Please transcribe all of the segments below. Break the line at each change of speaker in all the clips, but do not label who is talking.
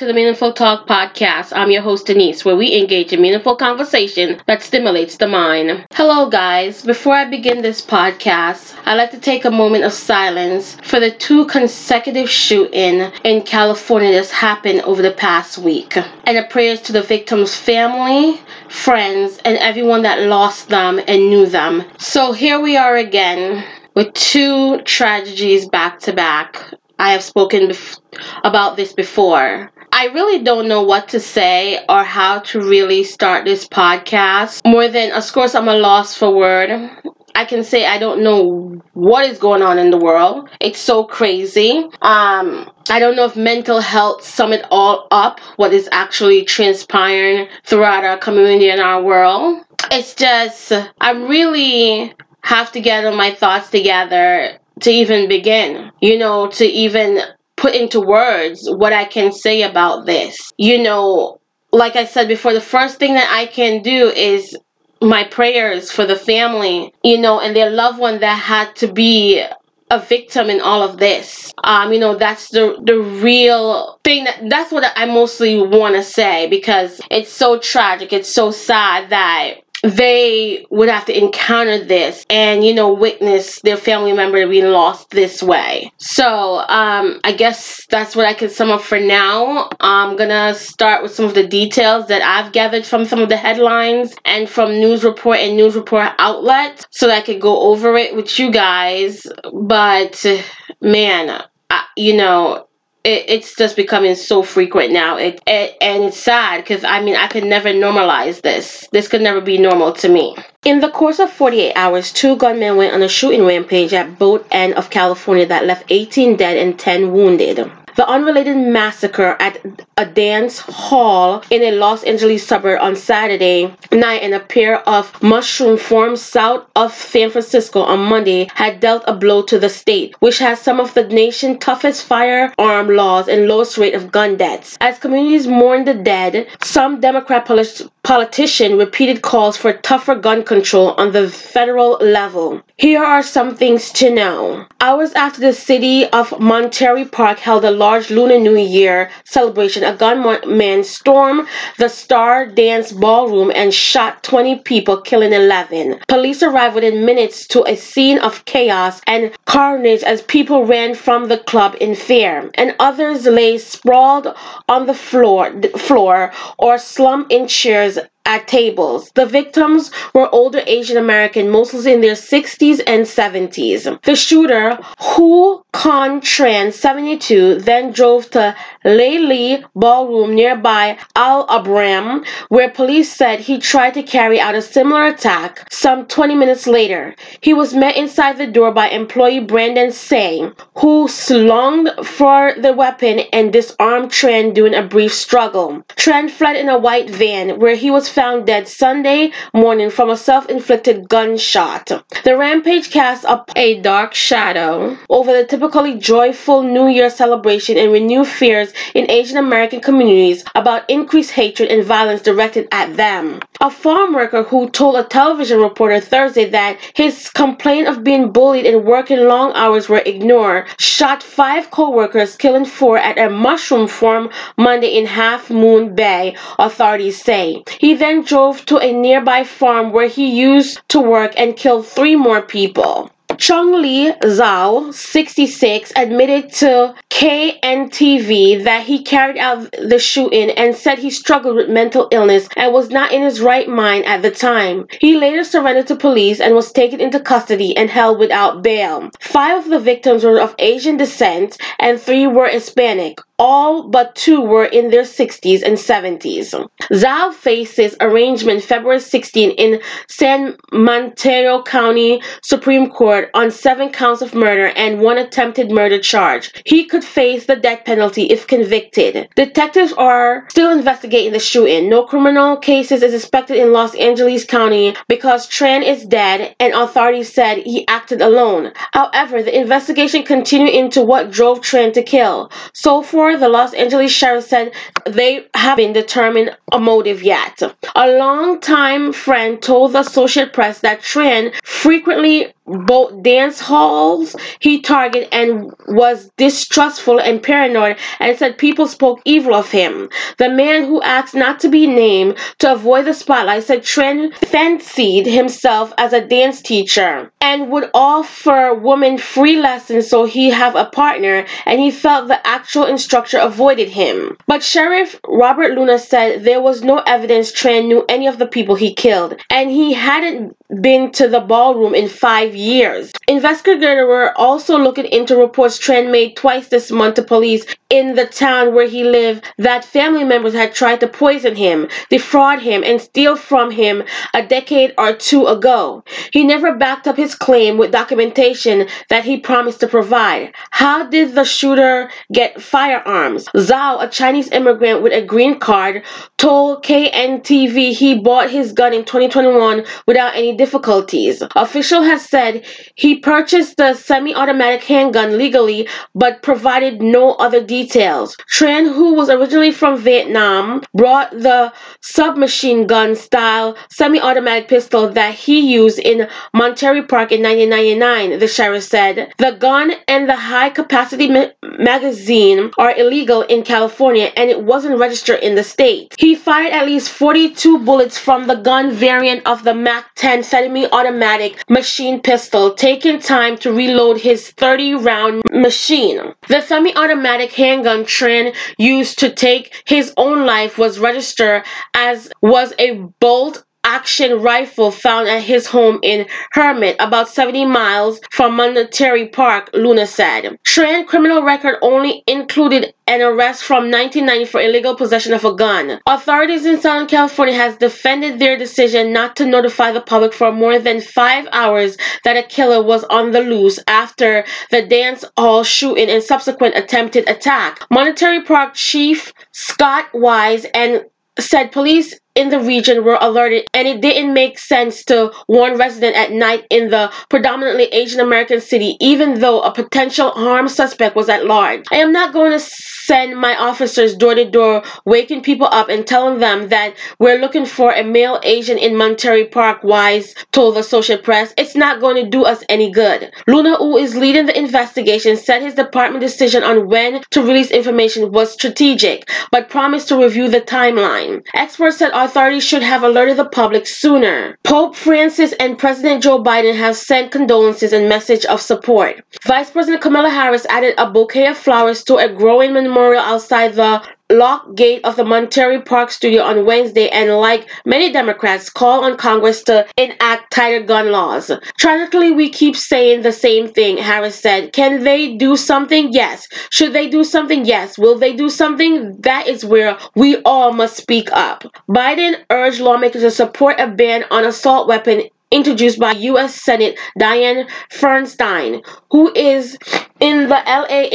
to the Meaningful Talk podcast. I'm your host, Denise, where we engage in meaningful conversation that stimulates the mind. Hello, guys. Before I begin this podcast, I'd like to take a moment of silence for the two consecutive shootings in California that's happened over the past week. And a prayers to the victims' family, friends, and everyone that lost them and knew them. So here we are again with two tragedies back to back I have spoken bef- about this before. I really don't know what to say or how to really start this podcast. More than, of course, I'm a loss for word. I can say I don't know what is going on in the world. It's so crazy. Um, I don't know if mental health sum it all up, what is actually transpiring throughout our community and our world. It's just, I really have to gather my thoughts together to even begin, you know, to even put into words what I can say about this. You know, like I said before, the first thing that I can do is my prayers for the family, you know, and their loved one that had to be a victim in all of this. Um, you know, that's the the real thing that that's what I mostly want to say because it's so tragic, it's so sad that they would have to encounter this and you know witness their family member being lost this way. So um i guess that's what i can sum up for now. I'm gonna start with some of the details that i've gathered from some of the headlines and from news report and news report outlets so that i could go over it with you guys. But man I, you know it, it's just becoming so frequent now. It, it and it's sad because I mean I could never normalize this. This could never be normal to me. In the course of 48 hours, two gunmen went on a shooting rampage at both end of California that left 18 dead and 10 wounded. The unrelated massacre at a dance hall in a Los Angeles suburb on Saturday night and a pair of mushroom farms south of San Francisco on Monday had dealt a blow to the state, which has some of the nation's toughest firearm laws and lowest rate of gun deaths. As communities mourn the dead, some Democrat politicians repeated calls for tougher gun control on the federal level. Here are some things to know. Hours after the city of Monterey Park held a large Lunar New Year celebration, a gunman stormed the Star Dance Ballroom and shot 20 people, killing 11. Police arrived within minutes to a scene of chaos and carnage as people ran from the club in fear, and others lay sprawled on the floor, floor or slumped in chairs at tables. The victims were older Asian American, mostly in their 60s and 70s. The shooter, Huu Can Tran, 72, then drove to Lei Ballroom nearby Alhambra, where police said he tried to carry out a similar attack some 20 minutes later. He was met inside the door by employee Brandon Tsay, who slung for the weapon and disarmed Tran during a brief struggle. Tran fled in a white van, where he was found dead Sunday morning from a self inflicted gunshot. The rampage cast up a dark shadow over the typically joyful New Year celebration and renewed fears in Asian American communities about increased hatred and violence directed at them. A farm worker who told a television reporter Thursday that his complaint of being bullied and working long hours were ignored shot five co workers, killing four at a mushroom farm Monday in Half Moon Bay, authorities say. He then drove to a nearby farm where he used to work and killed three more people. Chunli Zhao, 66, admitted to KNTV that he carried out the shooting and said he struggled with mental illness and was not in his right mind at the time. He later surrendered to police and was taken into custody and held without bail. Five of the victims were of Asian descent and three were Hispanic all but two were in their 60s and 70s. Zhao faces arraignment February 16 in San Mateo County Supreme Court on seven counts of murder and one attempted murder charge. He could face the death penalty if convicted. Detectives are still investigating the shooting. No criminal cases is expected in Los Angeles County because Tran is dead and authorities said he acted alone. However, the investigation continued into what drove Tran to kill. So far, the Los Angeles sheriff said they haven't determined a motive yet. A longtime friend told the Associated Press that Tran frequently both dance halls he targeted and was distrustful and paranoid and said people spoke evil of him. The man who asked not to be named to avoid the spotlight said Tran fancied himself as a dance teacher and would offer women free lessons so he have a partner and he felt the actual instructor avoided him. But Sheriff Robert Luna said there was no evidence Tran knew any of the people he killed and he hadn't been to the ballroom in five years. Investigators were also looking into reports Tran made twice this month to police in the town where he lived that family members had tried to poison him, defraud him, and steal from him a decade or two ago. He never backed up his claim with documentation that he promised to provide. How did the shooter get firearms? Zhao, a Chinese immigrant with a green card, told KNTV he bought his gun in 2021 without any difficulties. Official has said he purchased the semi-automatic handgun legally but provided no other details. Tran, who was originally from Vietnam, brought the submachine gun style semi-automatic pistol that he used in Monterey Park in 1999, the sheriff said. The gun and the high-capacity ma- magazine are illegal in California and it wasn't registered in the state. He fired at least 42 bullets from the gun variant of the MAC-10 semi-automatic machine pistol, taking time to reload his 30-round machine. The semi-automatic handgun Tran used to take his own life was registered as was a bolt action rifle found at his home in Hemet, about 70 miles from Monterey Park, Luna said. Tran criminal record only included an arrest from 1990 for illegal possession of a gun. Authorities in Southern California has defended their decision not to notify the public for more than five hours that a killer was on the loose after the dance hall shooting and subsequent attempted attack. Monterey Park Chief Scott Wiese and said police in the region were alerted and it didn't make sense to warn residents at night in the predominantly Asian American city even though a potential armed suspect was at large. I am not going to send my officers door to door waking people up and telling them that we're looking for a male Asian in Monterey Park, Wiese told the Associated Press. It's not going to do us any good. Luna, who is leading the investigation, said his department decision on when to release information was strategic, but promised to review the timeline. Experts said authorities should have alerted the public sooner. Pope Francis and President Joe Biden have sent condolences and message of support. Vice President Kamala Harris added a bouquet of flowers to a growing memorial outside the locked gate of the Monterey Park studio on Wednesday and, like many Democrats, call on Congress to enact tighter gun laws. Tragically, we keep saying the same thing, Harris said. Can they do something? Yes. Should they do something? Yes. Will they do something? That is where we all must speak up. Biden urged lawmakers to support a ban on assault weapon introduced by U.S. Senate Dianne Feinstein, who is in the LA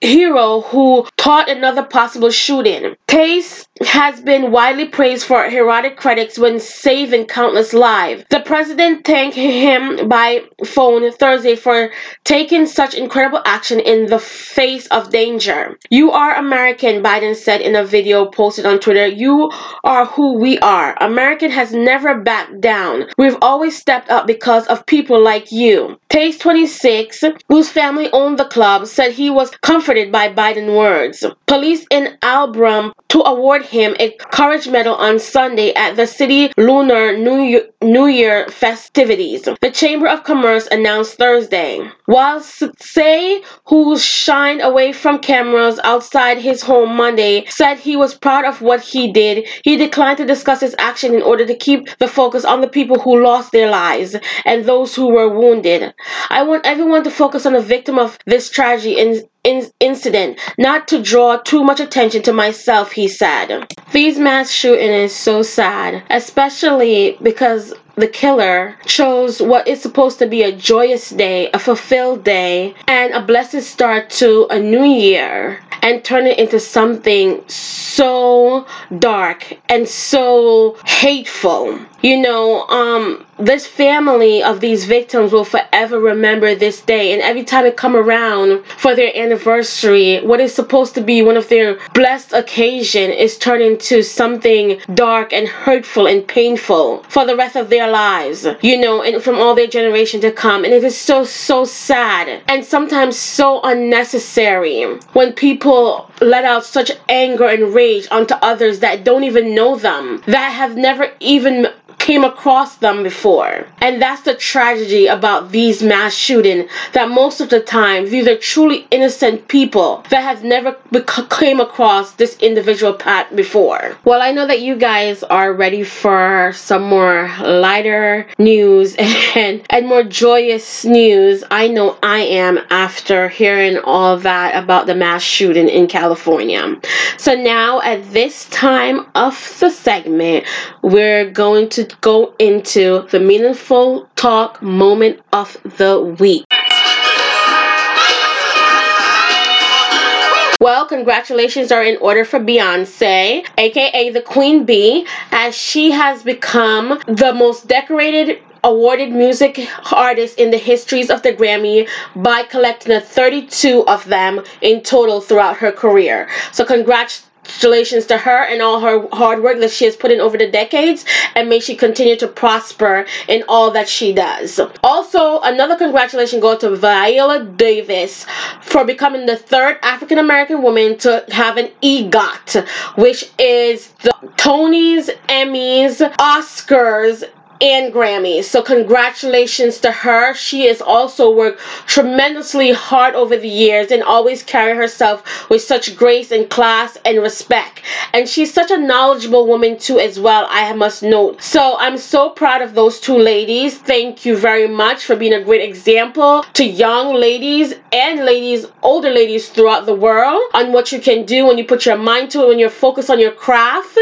hero who taught another possible shooting. Tsay has been widely praised for heroic credits when saving countless lives. The president thanked him by phone Thursday for taking such incredible action in the face of danger. You are American, Biden said in a video posted on Twitter. You are who we are. American has never backed down. We've always stepped up because of people like you. Tsay 26, whose family owned the club, said he was comforted by Biden's words. Police in Alhambra to award him a Courage Medal on Sunday at the city Lunar New Year, New Year festivities. The Chamber of Commerce announced Thursday. While Tsay, who shined away from cameras outside his home Monday, said he was proud of what he did, he declined to discuss his action in order to keep the focus on the people who lost their lives and those who were wounded. I want everyone to focus on the victim of this tragedy and in- incident, not to draw too much attention to myself, he said. These mass shooting is so sad, especially because the killer chose what is supposed to be a joyous day, a fulfilled day, and a blessed start to a new year and turn it into something so dark and so hateful. You know, um, this family of these victims will forever remember this day. And every time it come around for their anniversary what is supposed to be one of their blessed occasion is turned into something dark and hurtful and painful for the rest of their lives you know and from all their generation to come. And it is so so sad and sometimes so unnecessary when people let out such anger and rage onto others that don't even know them that have never even came across them before. And that's the tragedy about these mass shooting that most of the time these are truly innocent people that have never came across this individual path before. Well, I know that you guys are ready for some more lighter news and and more joyous news. I know I am after hearing all that about the mass shooting in California. So now at this time of the segment, we're going to go into the meaningful talk moment of the week. Well, congratulations are in order for Beyonce, aka the Queen Bee, as she has become the most decorated awarded music artist in the histories of the Grammy by collecting a 32 of them in total throughout her career. So, congrats congratulations to her and all her hard work that she has put in over the decades and may she continue to prosper in all that she does. Also another congratulation goes to viola davis for becoming the third african american woman to have an egot which is the tonys emmys oscars and Grammys. So congratulations to her. She has also worked tremendously hard over the years and always carry herself with such grace and class and respect. And she's such a knowledgeable woman too as well, I must note. So I'm so proud of those two ladies. Thank you very much for being a great example to young ladies and ladies, older ladies throughout the world on what you can do when you put your mind to it, when you're focused on your craft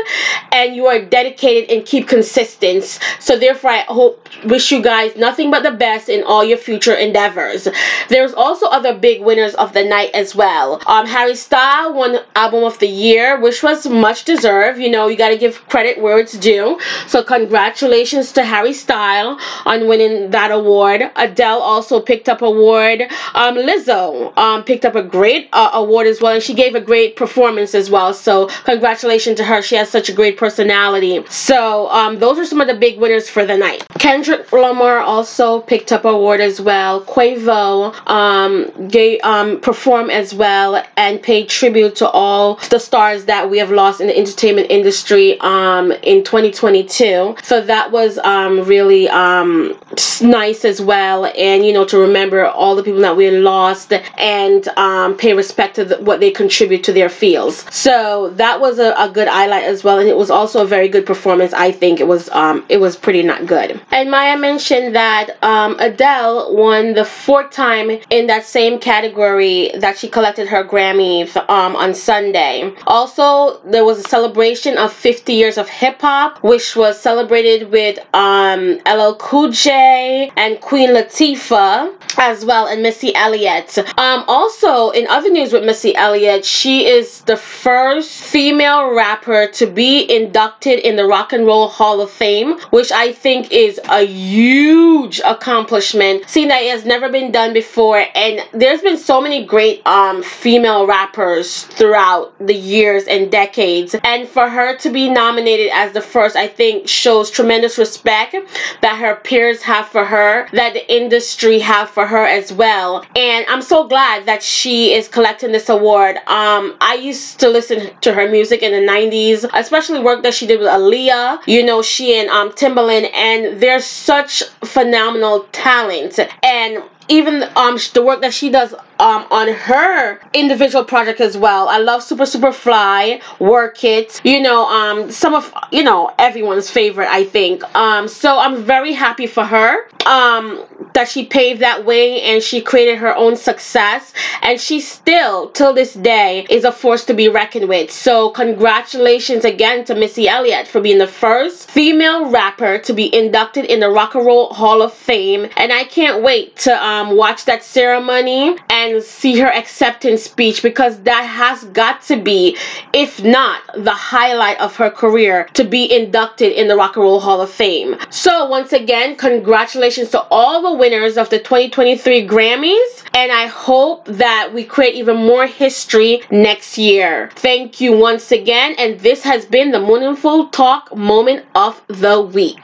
and you are dedicated and keep consistent. So therefore, I hope, wish you guys nothing but the best in all your future endeavors. There's also other big winners of the night as well. Um, Harry Styles won Album of the Year, which was much deserved. You know, you got to give credit where it's due. So congratulations to Harry Styles on winning that award. Adele also picked up award. Um, Lizzo um, picked up a great uh, award as well, and she gave a great performance as well. So congratulations to her. She has such a great personality. So um, those are some of the big winners for the night. Kendrick Lamar also picked up an award as well. Quavo um, gave, um, performed as well and paid tribute to all the stars that we have lost in the entertainment industry um, in 2022. So that was um, really um, nice as well, and you know to remember all the people that we lost and um, pay respect to the, what they contribute to their fields. So that was a, a, good highlight as well, and it was also a very good performance. I think it was um, it was pretty not good. And Maya mentioned that um, Adele won the fourth time in that same category that she collected her Grammy um, on Sunday. Also, there was a celebration of 50 years of hip hop, which was celebrated with um, LL Cool J and Queen Latifah as well, and Missy Elliott. Um, also, in other news with Missy Elliott, she is the first female rapper to be inducted in the Rock and Roll Hall of Fame, which I think is a huge accomplishment, seeing that it has never been done before. And there's been so many great um, female rappers throughout the years and decades, and for her to be nominated as the first, I think shows tremendous respect that her peers have for her, that the industry have for her as well. And I'm so glad that she is collecting this award. Um, I used to listen to her music in the 90s, especially work that she did with Aaliyah. You know, she and um, Timbaland, and they're such phenomenal talent. And even um the work that she does um on her individual project as well. I love Super Super Fly, Work It, you know, um some of you know everyone's favorite I think. Um so I'm very happy for her. Um that she paved that way and she created her own success and she still till this day is a force to be reckoned with. So congratulations again to Missy Elliott for being the first female rapper to be inducted in the Rock and Roll Hall of Fame and I can't wait to um, watch that ceremony and and see her acceptance speech because that has got to be, if not the highlight of her career, to be inducted in the Rock and Roll Hall of Fame. So, once again, congratulations to all the winners of the 2023 Grammys, and I hope that we create even more history next year. Thank you once again, and this has been the Moonful Talk Moment of the Week.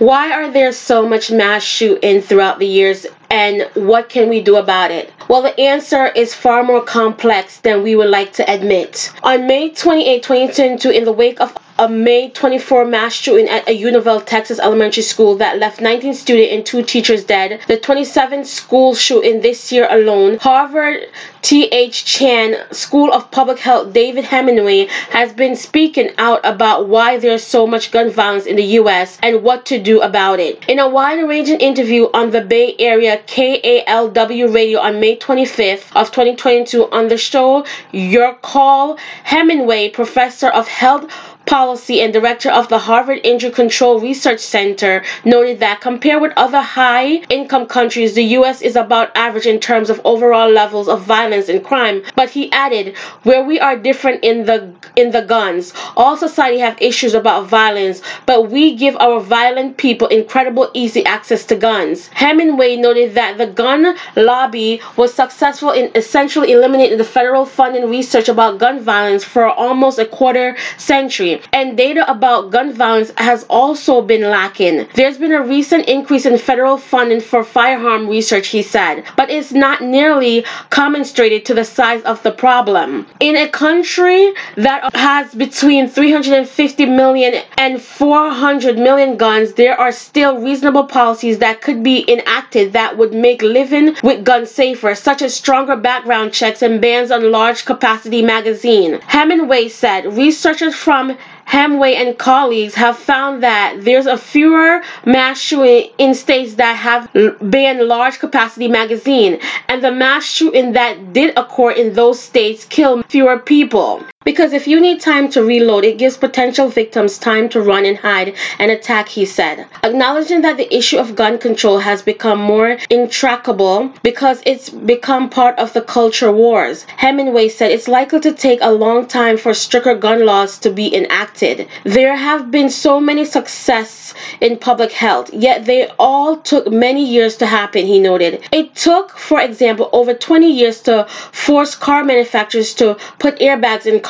Why are there so much mass shooting throughout the years and what can we do about it? Well, the answer is far more complex than we would like to admit. On May 28, 2022, in the wake of a May 24 mass shooting at a Unionville, Texas elementary school that left 19 students and two teachers dead. The 27th school shooting this year alone. Harvard T.H. Chan School of Public Health David Hemenway has been speaking out about why there's so much gun violence in the U.S. and what to do about it. In a wide-ranging interview on the Bay Area KALW radio on May 25th of 2022 on the show Your Call, Hemenway, professor of health policy and director of the Harvard Injury Control Research Center, noted that compared with other high income countries, the U.S. is about average in terms of overall levels of violence and crime. But he added, where we are different in the in the guns, all society have issues about violence, but we give our violent people incredible easy access to guns. Hemenway noted that the gun lobby was successful in essentially eliminating the federal funding research about gun violence for almost a quarter century and data about gun violence has also been lacking. There's been a recent increase in federal funding for firearm research, he said, but it's not nearly commensurated to the size of the problem. In a country that has between 350 million and 400 million guns, there are still reasonable policies that could be enacted that would make living with guns safer, such as stronger background checks and bans on large capacity magazine. Hemenway said researchers from Hemenway and colleagues have found that there's a fewer mass shooting in states that have banned large capacity magazine, and the mass shooting that did occur in those states killed fewer people. Because if you need time to reload, it gives potential victims time to run and hide and attack, he said. Acknowledging that the issue of gun control has become more intractable because it's become part of the culture wars, Hemenway said it's likely to take a long time for stricter gun laws to be enacted. There have been so many success in public health, yet they all took many years to happen, he noted. It took, for example, over 20 years to force car manufacturers to put airbags in cars,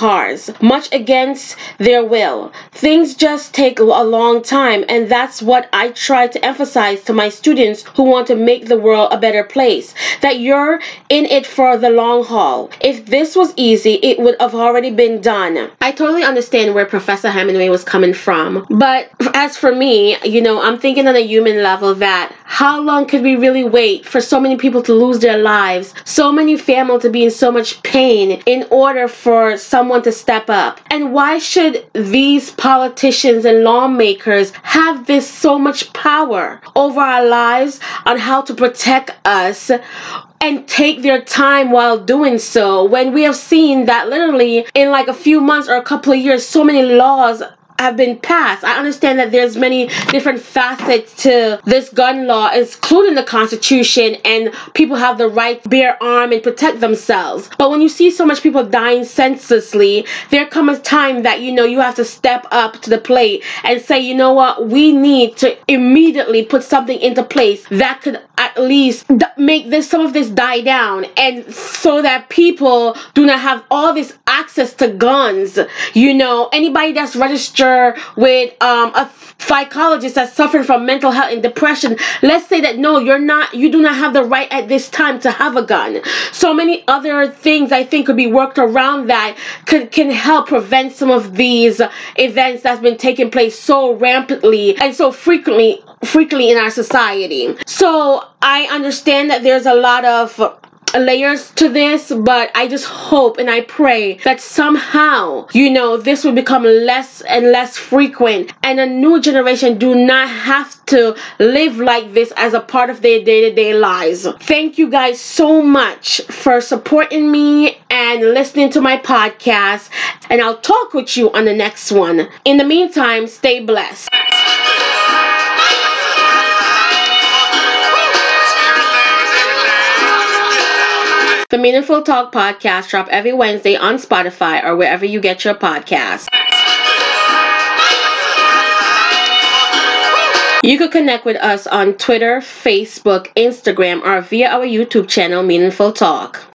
much against their will. Things just take a long time, and that's what I try to emphasize to my students who want to make the world a better place. That you're in it for the long haul. If this was easy, it would have already been done. I totally understand where Professor Hemenway was coming from, but as for me, you know, I'm thinking on a human level that how long could we really wait for so many people to lose their lives, so many families to be in so much pain in order for someone someone to step up? And why should these politicians and lawmakers have this so much power over our lives on how to protect us and take their time while doing so when we have seen that literally in like a few months or a couple of years so many laws have been passed. I understand that there's many different facets to this gun law, including the Constitution, and people have the right to bear arm and protect themselves. But when you see so much people dying senselessly, there comes a time that you know you have to step up to the plate and say, you know what, we need to immediately put something into place that could at least make this some of this die down, and so that people do not have all this access to guns. You know, anybody that's registered with um, a psychologist that's suffering from mental health and depression, let's say that no, you're not, you do not have the right at this time to have a gun. So many other things I think could be worked around that could can help prevent some of these events that's been taking place so rampantly and so frequently frequently in our society. So I understand that there's a lot of layers to this, but I just hope and I pray that somehow, you know, this will become less and less frequent and a new generation do not have to live like this as a part of their day-to-day lives. Thank you guys so much for supporting me and listening to my podcast and I'll talk with you on the next one. In the meantime, stay blessed. The Meaningful Talk podcast drop every Wednesday on Spotify or wherever you get your podcasts. You can connect with us on Twitter, Facebook, Instagram, or via our YouTube channel, Meaningful Talk.